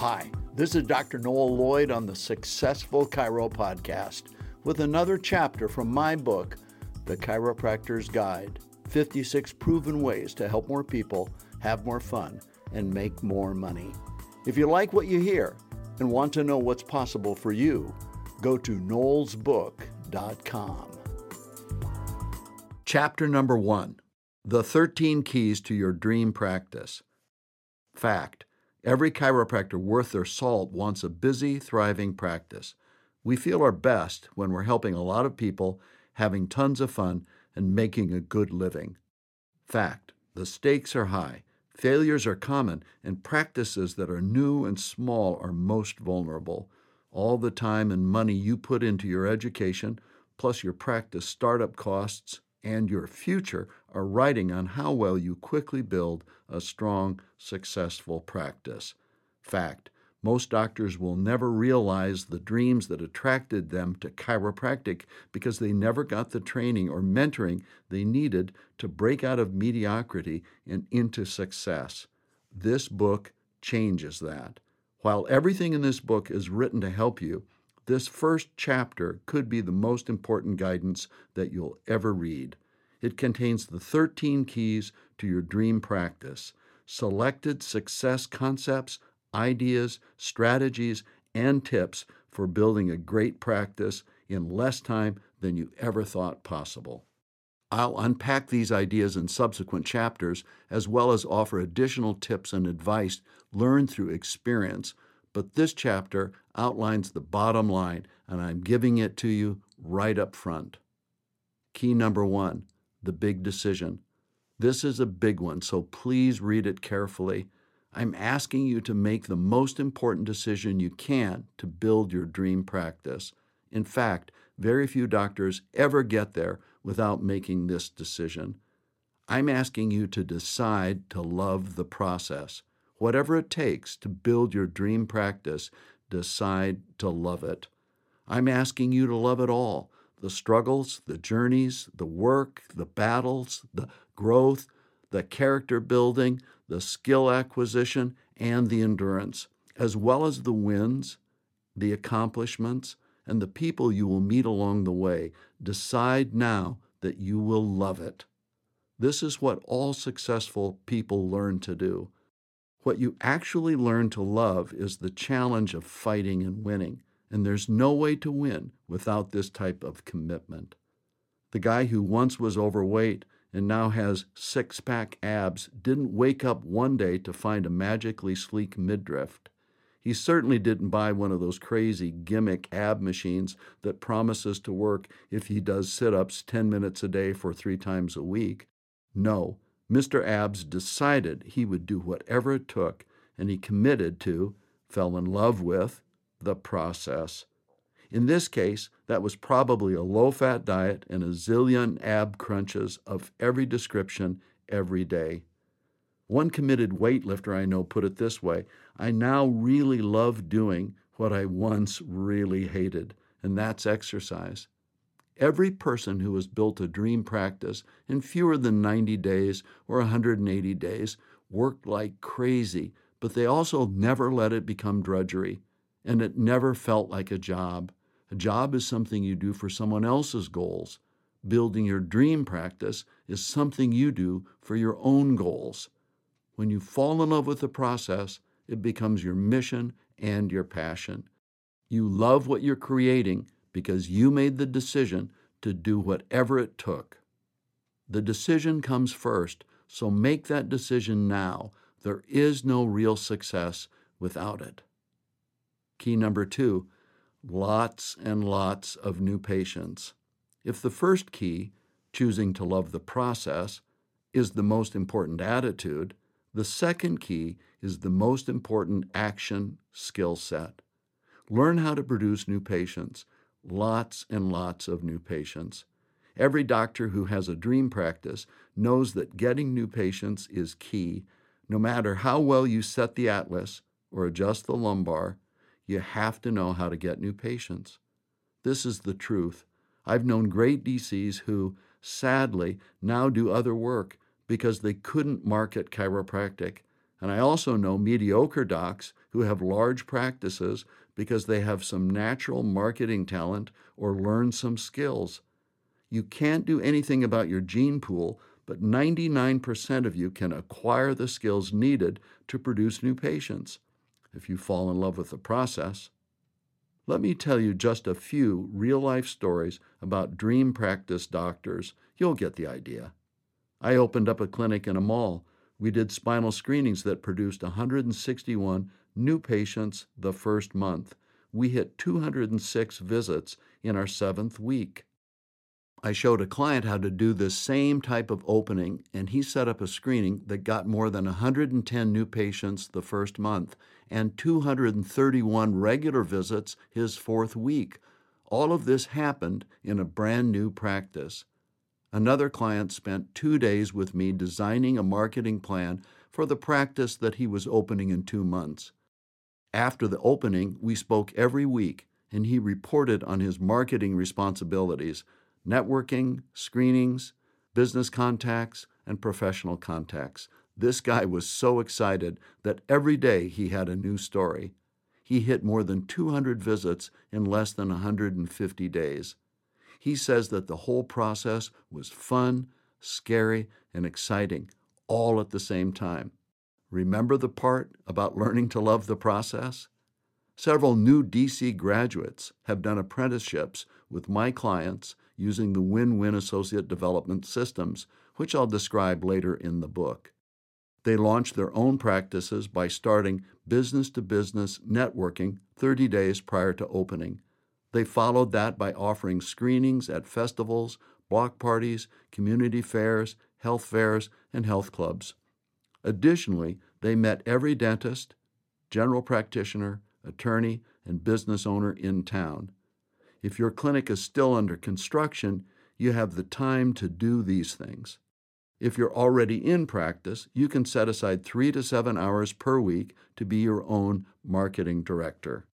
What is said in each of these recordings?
Hi, this is Dr. Noel Lloyd on the Successful Chiro Podcast with another chapter from my book, The Chiropractor's Guide 56 Proven Ways to Help More People Have More Fun and Make More Money. If you like what you hear and want to know what's possible for you, go to noelsbook.com. Chapter number one The 13 Keys to Your Dream Practice. Fact Every chiropractor worth their salt wants a busy, thriving practice. We feel our best when we're helping a lot of people, having tons of fun, and making a good living. Fact The stakes are high, failures are common, and practices that are new and small are most vulnerable. All the time and money you put into your education, plus your practice startup costs, and your future are writing on how well you quickly build a strong, successful practice. Fact most doctors will never realize the dreams that attracted them to chiropractic because they never got the training or mentoring they needed to break out of mediocrity and into success. This book changes that. While everything in this book is written to help you, this first chapter could be the most important guidance that you'll ever read. It contains the 13 keys to your dream practice, selected success concepts, ideas, strategies, and tips for building a great practice in less time than you ever thought possible. I'll unpack these ideas in subsequent chapters, as well as offer additional tips and advice learned through experience but this chapter outlines the bottom line, and I'm giving it to you right up front. Key number one the big decision. This is a big one, so please read it carefully. I'm asking you to make the most important decision you can to build your dream practice. In fact, very few doctors ever get there without making this decision. I'm asking you to decide to love the process. Whatever it takes to build your dream practice, decide to love it. I'm asking you to love it all the struggles, the journeys, the work, the battles, the growth, the character building, the skill acquisition, and the endurance, as well as the wins, the accomplishments, and the people you will meet along the way. Decide now that you will love it. This is what all successful people learn to do. What you actually learn to love is the challenge of fighting and winning, and there's no way to win without this type of commitment. The guy who once was overweight and now has six pack abs didn't wake up one day to find a magically sleek midriff. He certainly didn't buy one of those crazy gimmick ab machines that promises to work if he does sit ups 10 minutes a day for three times a week. No, Mr. Abs decided he would do whatever it took, and he committed to, fell in love with, the process. In this case, that was probably a low fat diet and a zillion ab crunches of every description every day. One committed weightlifter I know put it this way I now really love doing what I once really hated, and that's exercise. Every person who has built a dream practice in fewer than 90 days or 180 days worked like crazy, but they also never let it become drudgery, and it never felt like a job. A job is something you do for someone else's goals. Building your dream practice is something you do for your own goals. When you fall in love with the process, it becomes your mission and your passion. You love what you're creating because you made the decision to do whatever it took. The decision comes first, so make that decision now. There is no real success without it. Key number two lots and lots of new patients. If the first key, choosing to love the process, is the most important attitude, the second key is the most important action skill set. Learn how to produce new patients lots and lots of new patients. Every doctor who has a dream practice knows that getting new patients is key. No matter how well you set the atlas or adjust the lumbar, you have to know how to get new patients. This is the truth. I've known great DCs who, sadly, now do other work because they couldn't market chiropractic, And I also know mediocre docs who have large practices because they have some natural marketing talent or learned some skills. You can't do anything about your gene pool, but 99% of you can acquire the skills needed to produce new patients if you fall in love with the process. Let me tell you just a few real life stories about dream practice doctors. You'll get the idea. I opened up a clinic in a mall. We did spinal screenings that produced 161 new patients the first month. We hit 206 visits in our seventh week. I showed a client how to do this same type of opening, and he set up a screening that got more than 110 new patients the first month and 231 regular visits his fourth week. All of this happened in a brand new practice. Another client spent two days with me designing a marketing plan for the practice that he was opening in two months. After the opening, we spoke every week, and he reported on his marketing responsibilities networking, screenings, business contacts, and professional contacts. This guy was so excited that every day he had a new story. He hit more than 200 visits in less than 150 days. He says that the whole process was fun, scary, and exciting, all at the same time. Remember the part about learning to love the process? Several new DC graduates have done apprenticeships with my clients using the Win Win Associate Development Systems, which I'll describe later in the book. They launched their own practices by starting business to business networking 30 days prior to opening. They followed that by offering screenings at festivals, block parties, community fairs, health fairs, and health clubs. Additionally, they met every dentist, general practitioner, attorney, and business owner in town. If your clinic is still under construction, you have the time to do these things. If you're already in practice, you can set aside three to seven hours per week to be your own marketing director.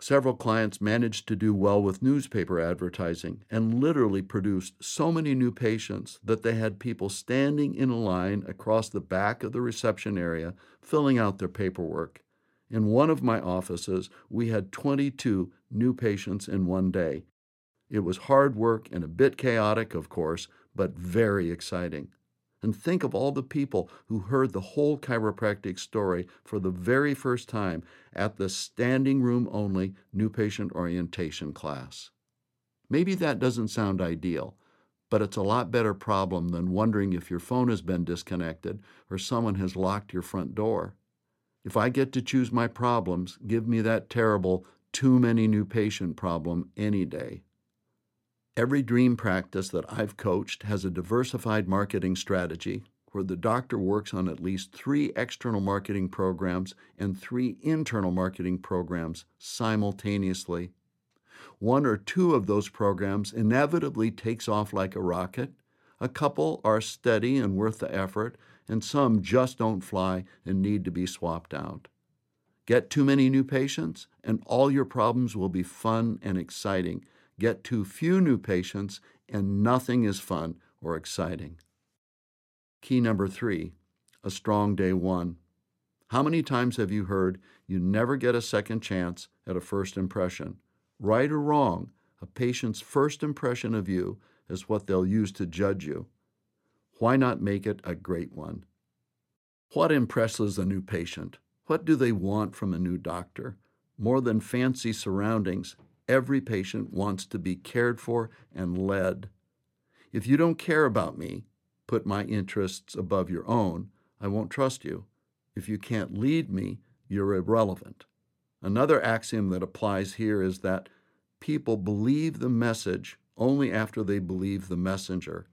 Several clients managed to do well with newspaper advertising and literally produced so many new patients that they had people standing in a line across the back of the reception area filling out their paperwork. In one of my offices, we had 22 new patients in one day. It was hard work and a bit chaotic, of course, but very exciting and think of all the people who heard the whole chiropractic story for the very first time at the standing room only new patient orientation class. Maybe that doesn't sound ideal, but it's a lot better problem than wondering if your phone has been disconnected or someone has locked your front door. If I get to choose my problems, give me that terrible too many new patient problem any day. Every dream practice that I've coached has a diversified marketing strategy where the doctor works on at least three external marketing programs and three internal marketing programs simultaneously. One or two of those programs inevitably takes off like a rocket. A couple are steady and worth the effort, and some just don't fly and need to be swapped out. Get too many new patients, and all your problems will be fun and exciting get too few new patients, and nothing is fun or exciting. Key number three a strong day one. How many times have you heard you never get a second chance at a first impression? Right or wrong, a patient's first impression of you is what they'll use to judge you. Why not make it a great one? What impresses a new patient? What do they want from a new doctor? More than fancy surroundings, Every patient wants to be cared for and led. If you don't care about me, put my interests above your own, I won't trust you. If you can't lead me, you're irrelevant. Another axiom that applies here is that people believe the message only after they believe the messenger.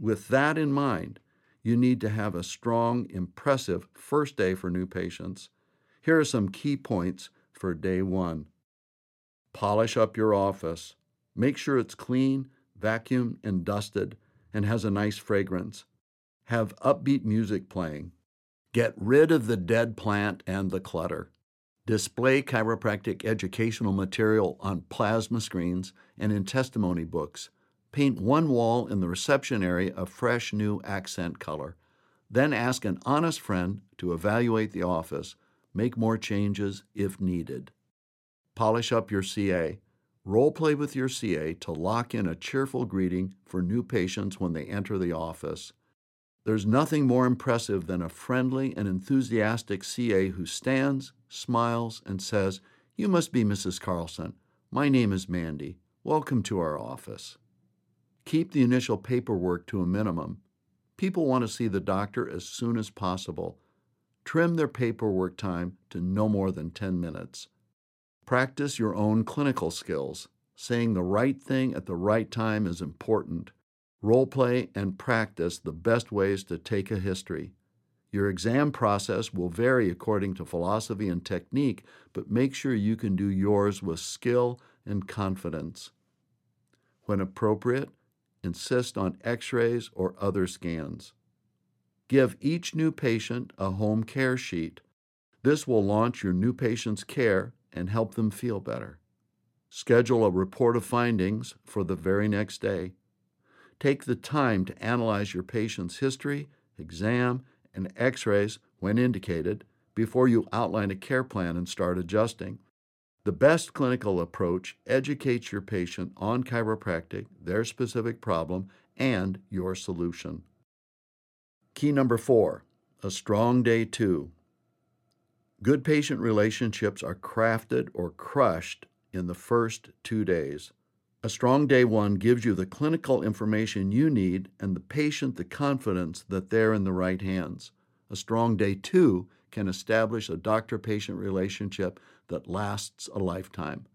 With that in mind, you need to have a strong, impressive first day for new patients. Here are some key points for day one. Polish up your office. Make sure it's clean, vacuumed, and dusted, and has a nice fragrance. Have upbeat music playing. Get rid of the dead plant and the clutter. Display chiropractic educational material on plasma screens and in testimony books. Paint one wall in the reception area a fresh new accent color. Then ask an honest friend to evaluate the office, make more changes if needed. Polish up your CA. Role play with your CA to lock in a cheerful greeting for new patients when they enter the office. There's nothing more impressive than a friendly and enthusiastic CA who stands, smiles, and says, You must be Mrs. Carlson. My name is Mandy. Welcome to our office. Keep the initial paperwork to a minimum. People want to see the doctor as soon as possible. Trim their paperwork time to no more than 10 minutes. Practice your own clinical skills. Saying the right thing at the right time is important. Role play and practice the best ways to take a history. Your exam process will vary according to philosophy and technique, but make sure you can do yours with skill and confidence. When appropriate, insist on x rays or other scans. Give each new patient a home care sheet. This will launch your new patient's care and help them feel better. Schedule a report of findings for the very next day. Take the time to analyze your patient's history, exam, and x rays when indicated before you outline a care plan and start adjusting. The best clinical approach educates your patient on chiropractic, their specific problem, and your solution. Key number four a strong day two. Good patient relationships are crafted or crushed in the first two days. A strong day one gives you the clinical information you need and the patient the confidence that they're in the right hands. A strong day two can establish a doctor patient relationship that lasts a lifetime.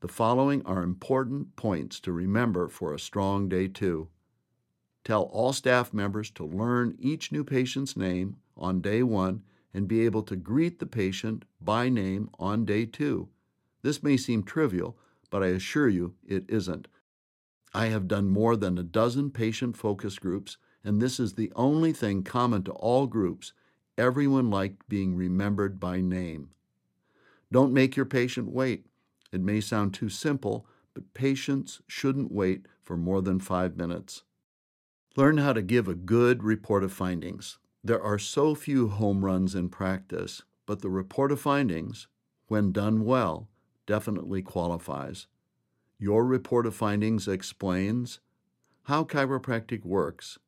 The following are important points to remember for a strong day two. Tell all staff members to learn each new patient's name on day one and be able to greet the patient by name on day two. This may seem trivial, but I assure you it isn't. I have done more than a dozen patient focus groups, and this is the only thing common to all groups. Everyone liked being remembered by name. Don't make your patient wait. It may sound too simple, but patients shouldn't wait for more than five minutes. Learn how to give a good report of findings. There are so few home runs in practice, but the report of findings, when done well, definitely qualifies. Your report of findings explains how chiropractic works,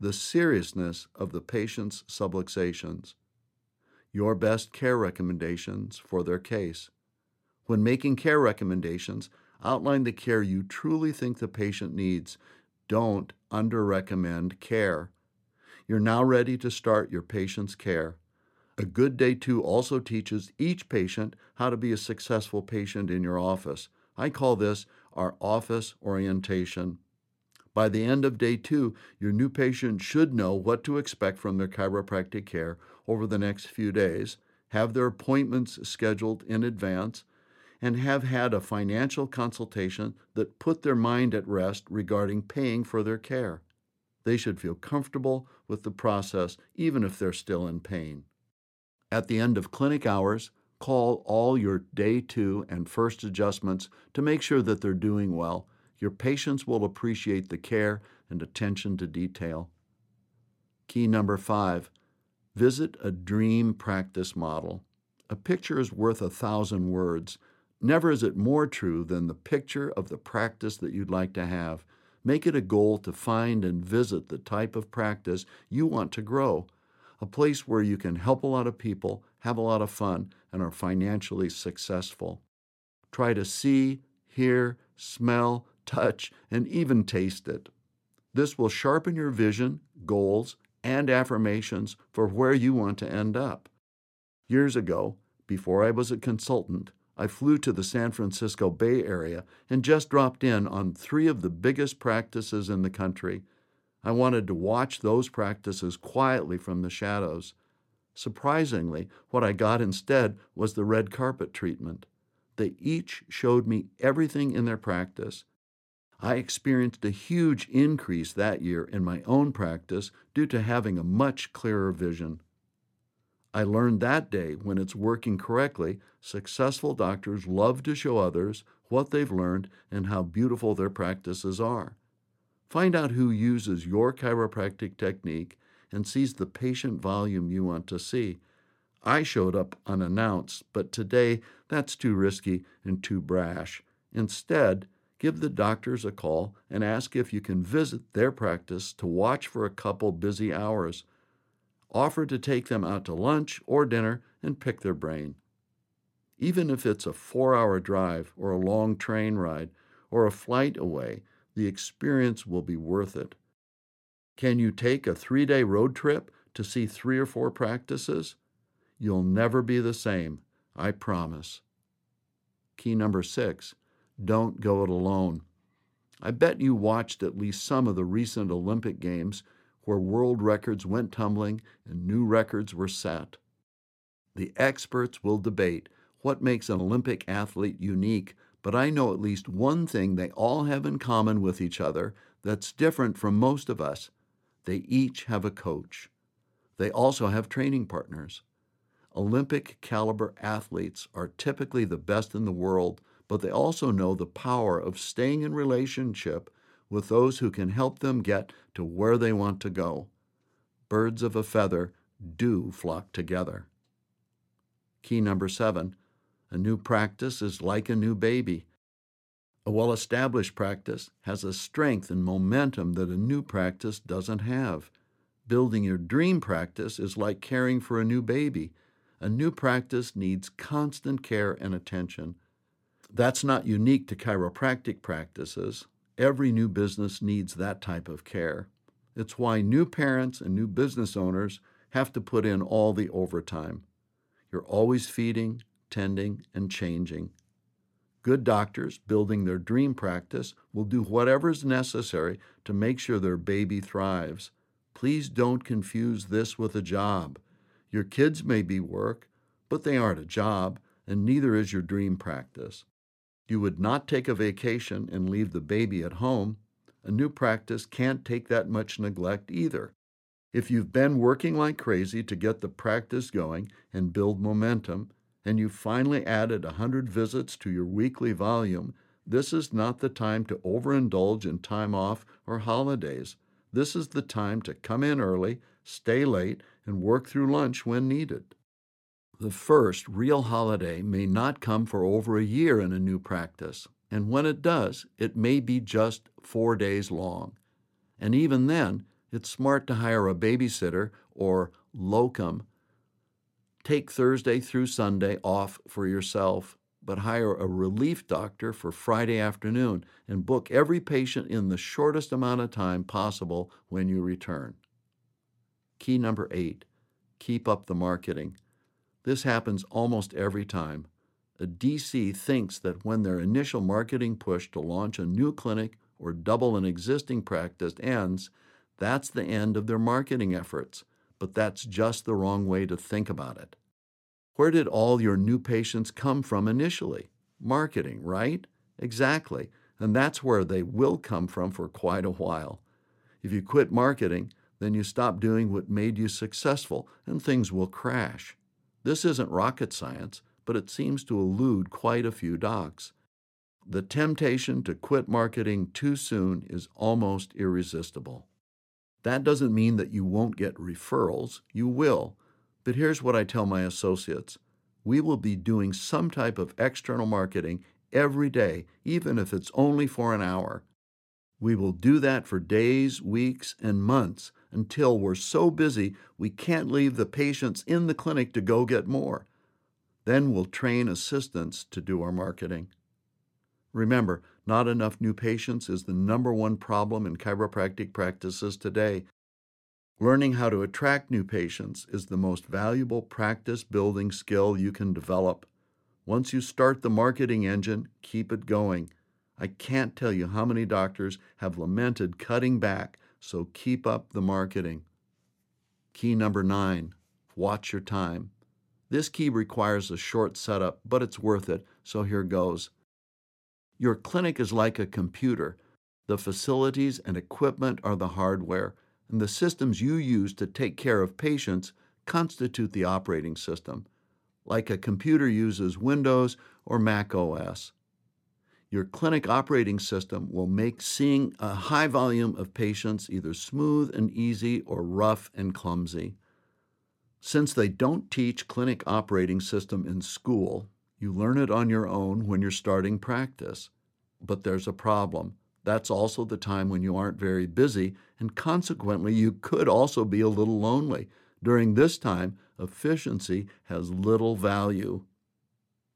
the seriousness of the patient's subluxations, your best care recommendations for their case. When making care recommendations, outline the care you truly think the patient needs. Don't under recommend care. You're now ready to start your patient's care. A good day two also teaches each patient how to be a successful patient in your office. I call this our office orientation. By the end of day two, your new patient should know what to expect from their chiropractic care over the next few days, have their appointments scheduled in advance, and have had a financial consultation that put their mind at rest regarding paying for their care. They should feel comfortable with the process even if they're still in pain. At the end of clinic hours, call all your day two and first adjustments to make sure that they're doing well. Your patients will appreciate the care and attention to detail. Key number five visit a dream practice model. A picture is worth a thousand words. Never is it more true than the picture of the practice that you'd like to have. Make it a goal to find and visit the type of practice you want to grow, a place where you can help a lot of people, have a lot of fun, and are financially successful. Try to see, hear, smell, touch, and even taste it. This will sharpen your vision, goals, and affirmations for where you want to end up. Years ago, before I was a consultant, I flew to the San Francisco Bay Area and just dropped in on three of the biggest practices in the country. I wanted to watch those practices quietly from the shadows. Surprisingly, what I got instead was the red carpet treatment. They each showed me everything in their practice. I experienced a huge increase that year in my own practice due to having a much clearer vision. I learned that day when it's working correctly, successful doctors love to show others what they've learned and how beautiful their practices are. Find out who uses your chiropractic technique and sees the patient volume you want to see. I showed up unannounced, but today that's too risky and too brash. Instead, give the doctors a call and ask if you can visit their practice to watch for a couple busy hours. Offer to take them out to lunch or dinner and pick their brain. Even if it's a four hour drive or a long train ride or a flight away, the experience will be worth it. Can you take a three day road trip to see three or four practices? You'll never be the same, I promise. Key number six don't go it alone. I bet you watched at least some of the recent Olympic Games where world records went tumbling and new records were set. The experts will debate what makes an Olympic athlete unique, but I know at least one thing they all have in common with each other that's different from most of us. They each have a coach. They also have training partners. Olympic caliber athletes are typically the best in the world, but they also know the power of staying in relationship with those who can help them get to where they want to go. Birds of a feather do flock together. Key number seven a new practice is like a new baby. A well established practice has a strength and momentum that a new practice doesn't have. Building your dream practice is like caring for a new baby. A new practice needs constant care and attention. That's not unique to chiropractic practices. Every new business needs that type of care. It's why new parents and new business owners have to put in all the overtime. You're always feeding, tending, and changing. Good doctors building their dream practice will do whatever is necessary to make sure their baby thrives. Please don't confuse this with a job. Your kids may be work, but they aren't a job, and neither is your dream practice. You would not take a vacation and leave the baby at home. A new practice can't take that much neglect either. If you've been working like crazy to get the practice going and build momentum, and you've finally added a 100 visits to your weekly volume, this is not the time to overindulge in time off or holidays. This is the time to come in early, stay late, and work through lunch when needed. The first real holiday may not come for over a year in a new practice, and when it does, it may be just four days long. And even then, it's smart to hire a babysitter or locum. Take Thursday through Sunday off for yourself, but hire a relief doctor for Friday afternoon and book every patient in the shortest amount of time possible when you return. Key number eight keep up the marketing. This happens almost every time. A DC thinks that when their initial marketing push to launch a new clinic or double an existing practice ends, that's the end of their marketing efforts. But that's just the wrong way to think about it. Where did all your new patients come from initially? Marketing, right? Exactly. And that's where they will come from for quite a while. If you quit marketing, then you stop doing what made you successful and things will crash. This isn't rocket science, but it seems to elude quite a few docs. The temptation to quit marketing too soon is almost irresistible. That doesn't mean that you won't get referrals, you will. But here's what I tell my associates we will be doing some type of external marketing every day, even if it's only for an hour. We will do that for days, weeks, and months until we're so busy we can't leave the patients in the clinic to go get more. Then we'll train assistants to do our marketing. Remember, not enough new patients is the number one problem in chiropractic practices today. Learning how to attract new patients is the most valuable practice building skill you can develop. Once you start the marketing engine, keep it going. I can't tell you how many doctors have lamented cutting back so keep up the marketing. Key number nine watch your time. This key requires a short setup, but it's worth it, so here goes. Your clinic is like a computer. The facilities and equipment are the hardware, and the systems you use to take care of patients constitute the operating system, like a computer uses Windows or Mac OS. Your clinic operating system will make seeing a high volume of patients either smooth and easy or rough and clumsy. Since they don't teach clinic operating system in school, you learn it on your own when you're starting practice. But there's a problem. That's also the time when you aren't very busy, and consequently, you could also be a little lonely. During this time, efficiency has little value.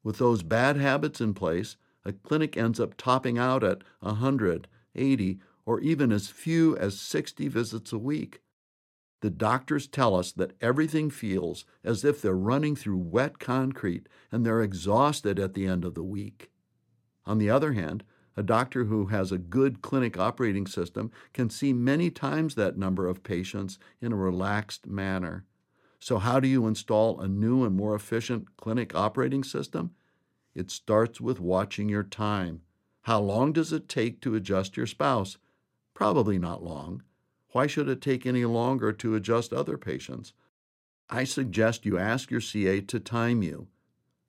With those bad habits in place, a clinic ends up topping out at 100, 80, or even as few as 60 visits a week. The doctors tell us that everything feels as if they're running through wet concrete and they're exhausted at the end of the week. On the other hand, a doctor who has a good clinic operating system can see many times that number of patients in a relaxed manner. So, how do you install a new and more efficient clinic operating system? It starts with watching your time. How long does it take to adjust your spouse? Probably not long. Why should it take any longer to adjust other patients? I suggest you ask your CA to time you,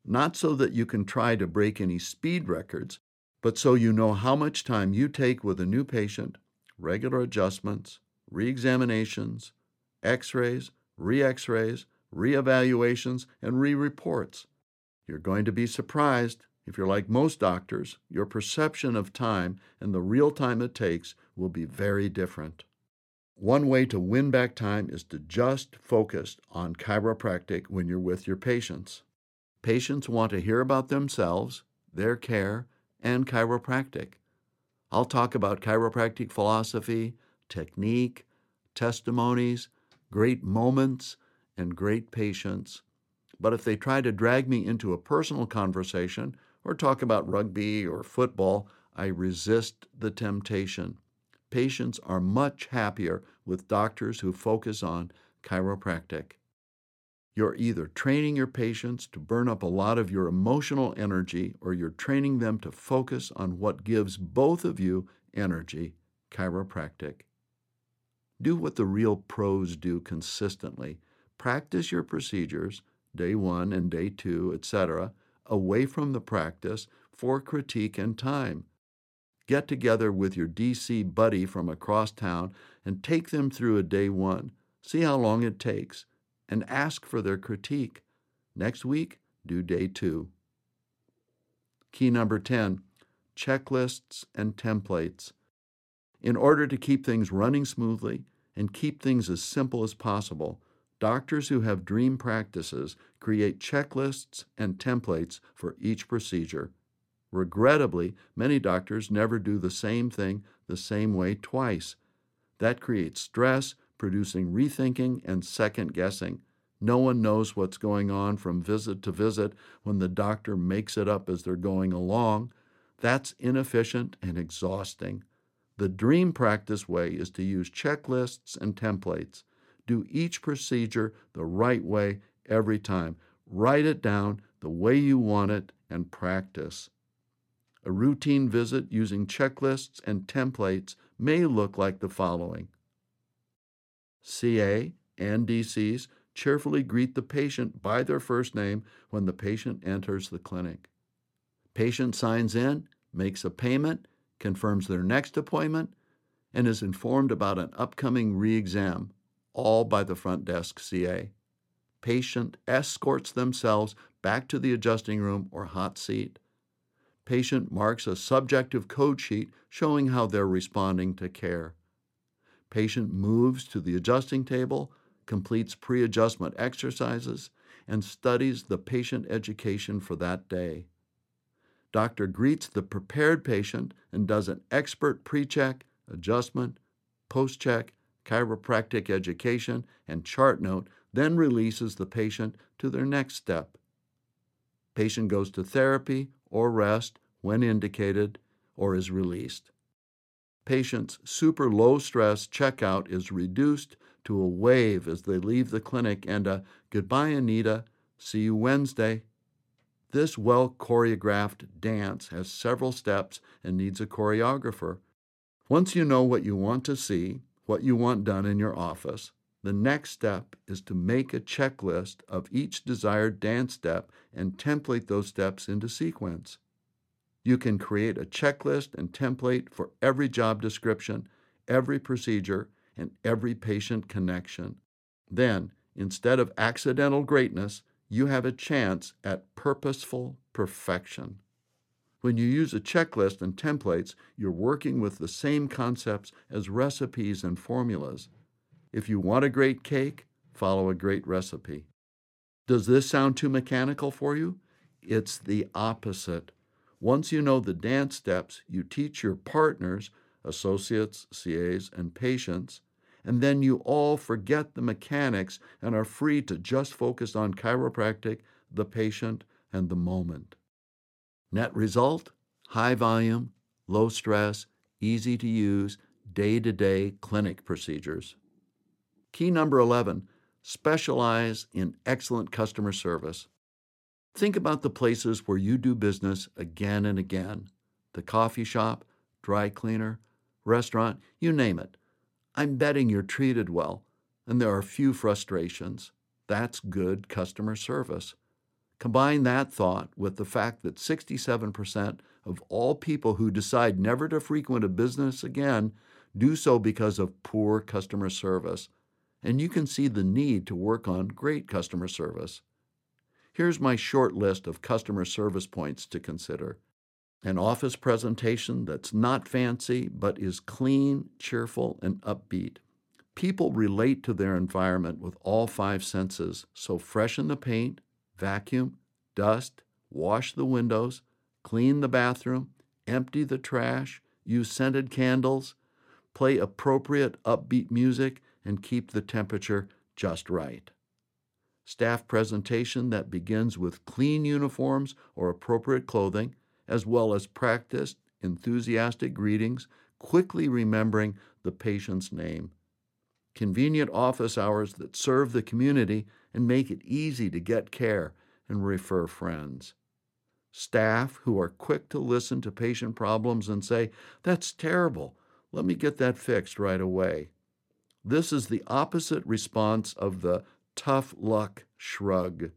not so that you can try to break any speed records, but so you know how much time you take with a new patient, regular adjustments, re examinations, x rays, re x rays, re evaluations, and re reports. You're going to be surprised. If you're like most doctors, your perception of time and the real time it takes will be very different. One way to win back time is to just focus on chiropractic when you're with your patients. Patients want to hear about themselves, their care, and chiropractic. I'll talk about chiropractic philosophy, technique, testimonies, great moments, and great patients. But if they try to drag me into a personal conversation or talk about rugby or football, I resist the temptation patients are much happier with doctors who focus on chiropractic. You're either training your patients to burn up a lot of your emotional energy or you're training them to focus on what gives both of you energy chiropractic. Do what the real pros do consistently. Practice your procedures, day one and day two, etc., away from the practice for critique and time. Get together with your DC buddy from across town and take them through a day one. See how long it takes and ask for their critique. Next week, do day two. Key number 10 checklists and templates. In order to keep things running smoothly and keep things as simple as possible, doctors who have dream practices create checklists and templates for each procedure. Regrettably, many doctors never do the same thing the same way twice. That creates stress, producing rethinking and second guessing. No one knows what's going on from visit to visit when the doctor makes it up as they're going along. That's inefficient and exhausting. The dream practice way is to use checklists and templates. Do each procedure the right way every time. Write it down the way you want it and practice. A routine visit using checklists and templates may look like the following CA and DCs cheerfully greet the patient by their first name when the patient enters the clinic. Patient signs in, makes a payment, confirms their next appointment, and is informed about an upcoming re exam, all by the front desk CA. Patient escorts themselves back to the adjusting room or hot seat patient marks a subjective code sheet showing how they're responding to care. Patient moves to the adjusting table, completes pre adjustment exercises, and studies the patient education for that day. Doctor greets the prepared patient and does an expert pre check, adjustment, post check, chiropractic education, and chart note, then releases the patient to their next step. Patient goes to therapy or rest when indicated or is released. Patients' super low stress checkout is reduced to a wave as they leave the clinic and a goodbye, Anita, see you Wednesday. This well choreographed dance has several steps and needs a choreographer. Once you know what you want to see, what you want done in your office, the next step is to make a checklist of each desired dance step and template those steps into sequence. You can create a checklist and template for every job description, every procedure, and every patient connection. Then, instead of accidental greatness, you have a chance at purposeful perfection. When you use a checklist and templates, you're working with the same concepts as recipes and formulas. If you want a great cake, follow a great recipe. Does this sound too mechanical for you? It's the opposite. Once you know the dance steps, you teach your partners, associates, CAs, and patients, and then you all forget the mechanics and are free to just focus on chiropractic, the patient, and the moment. Net result high volume, low stress, easy to use, day to day clinic procedures. Key number 11 specialize in excellent customer service. Think about the places where you do business again and again the coffee shop, dry cleaner, restaurant, you name it. I'm betting you're treated well, and there are few frustrations. That's good customer service. Combine that thought with the fact that 67% of all people who decide never to frequent a business again do so because of poor customer service, and you can see the need to work on great customer service. Here's my short list of customer service points to consider an office presentation that's not fancy but is clean, cheerful, and upbeat. People relate to their environment with all five senses, so freshen the paint, vacuum, dust, wash the windows, clean the bathroom, empty the trash, use scented candles, play appropriate upbeat music, and keep the temperature just right. Staff presentation that begins with clean uniforms or appropriate clothing as well as practiced, enthusiastic greetings, quickly remembering the patient's name. Convenient office hours that serve the community and make it easy to get care and refer friends. Staff who are quick to listen to patient problems and say, That's terrible. Let me get that fixed right away. This is the opposite response of the tough luck shrug.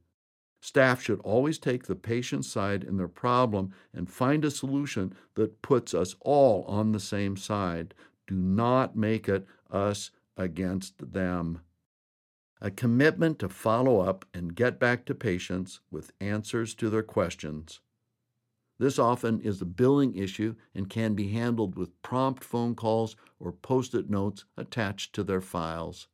Staff should always take the patient's side in their problem and find a solution that puts us all on the same side. Do not make it us against them. A commitment to follow up and get back to patients with answers to their questions. This often is a billing issue and can be handled with prompt phone calls or post it notes attached to their files.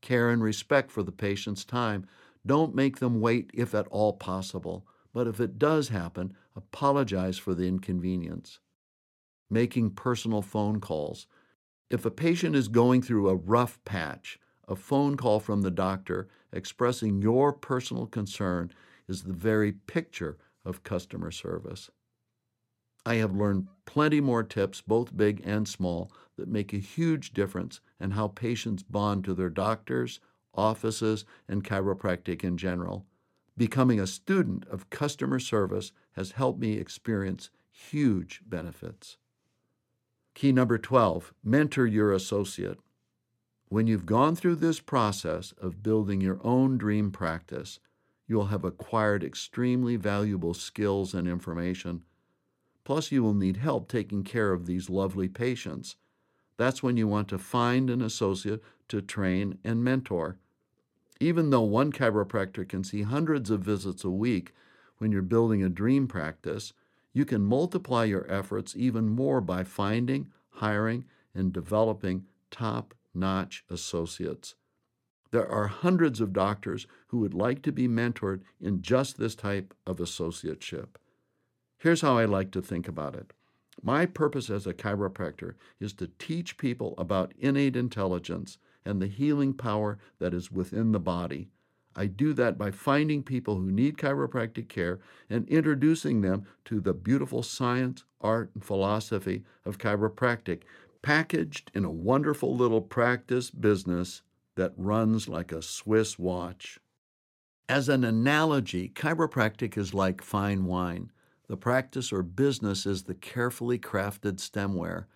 Care and respect for the patient's time don't make them wait if at all possible, but if it does happen, apologize for the inconvenience. Making personal phone calls. If a patient is going through a rough patch, a phone call from the doctor expressing your personal concern is the very picture of customer service. I have learned plenty more tips, both big and small, that make a huge difference in how patients bond to their doctors, offices, and chiropractic in general. Becoming a student of customer service has helped me experience huge benefits. Key number 12 mentor your associate. When you've gone through this process of building your own dream practice, you'll have acquired extremely valuable skills and information. Plus, you will need help taking care of these lovely patients. That's when you want to find an associate to train and mentor. Even though one chiropractor can see hundreds of visits a week when you're building a dream practice, you can multiply your efforts even more by finding, hiring, and developing top notch associates. There are hundreds of doctors who would like to be mentored in just this type of associateship. Here's how I like to think about it. My purpose as a chiropractor is to teach people about innate intelligence and the healing power that is within the body. I do that by finding people who need chiropractic care and introducing them to the beautiful science, art, and philosophy of chiropractic, packaged in a wonderful little practice business that runs like a Swiss watch. As an analogy, chiropractic is like fine wine. The practice or business is the carefully crafted stemware.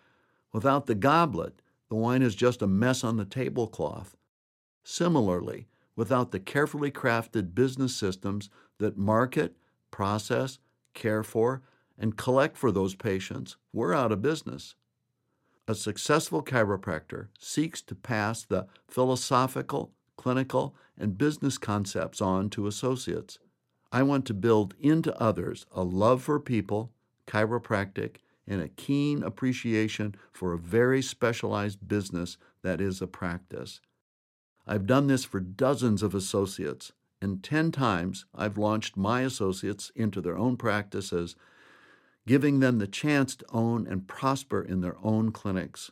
Without the goblet, the wine is just a mess on the tablecloth. Similarly, without the carefully crafted business systems that market, process, care for, and collect for those patients, we're out of business. A successful chiropractor seeks to pass the philosophical, clinical, and business concepts on to associates. I want to build into others a love for people, chiropractic, and a keen appreciation for a very specialized business that is a practice. I've done this for dozens of associates, and 10 times I've launched my associates into their own practices, giving them the chance to own and prosper in their own clinics.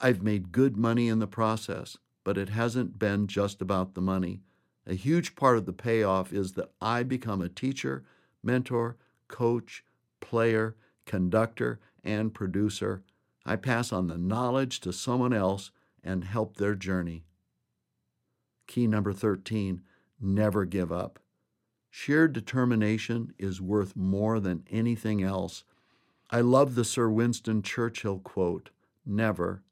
I've made good money in the process, but it hasn't been just about the money. A huge part of the payoff is that I become a teacher, mentor, coach, player, conductor, and producer. I pass on the knowledge to someone else and help their journey. Key number 13 never give up. Sheer determination is worth more than anything else. I love the Sir Winston Churchill quote never,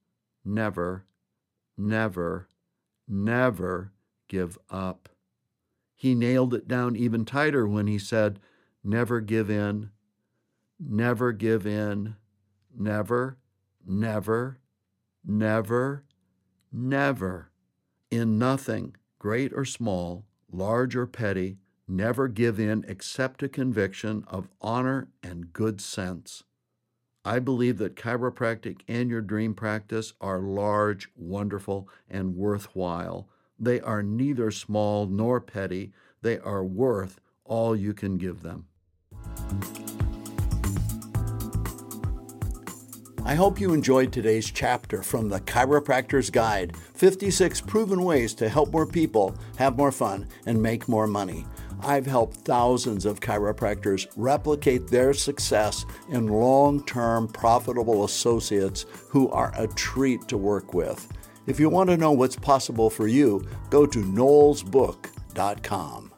never, never, never give up. He nailed it down even tighter when he said, Never give in, never give in, never, never, never, never. In nothing, great or small, large or petty, never give in except to conviction of honor and good sense. I believe that chiropractic and your dream practice are large, wonderful, and worthwhile. They are neither small nor petty. They are worth all you can give them. I hope you enjoyed today's chapter from the Chiropractor's Guide 56 Proven Ways to Help More People Have More Fun and Make More Money. I've helped thousands of chiropractors replicate their success in long term profitable associates who are a treat to work with. If you want to know what's possible for you, go to noelsbook.com.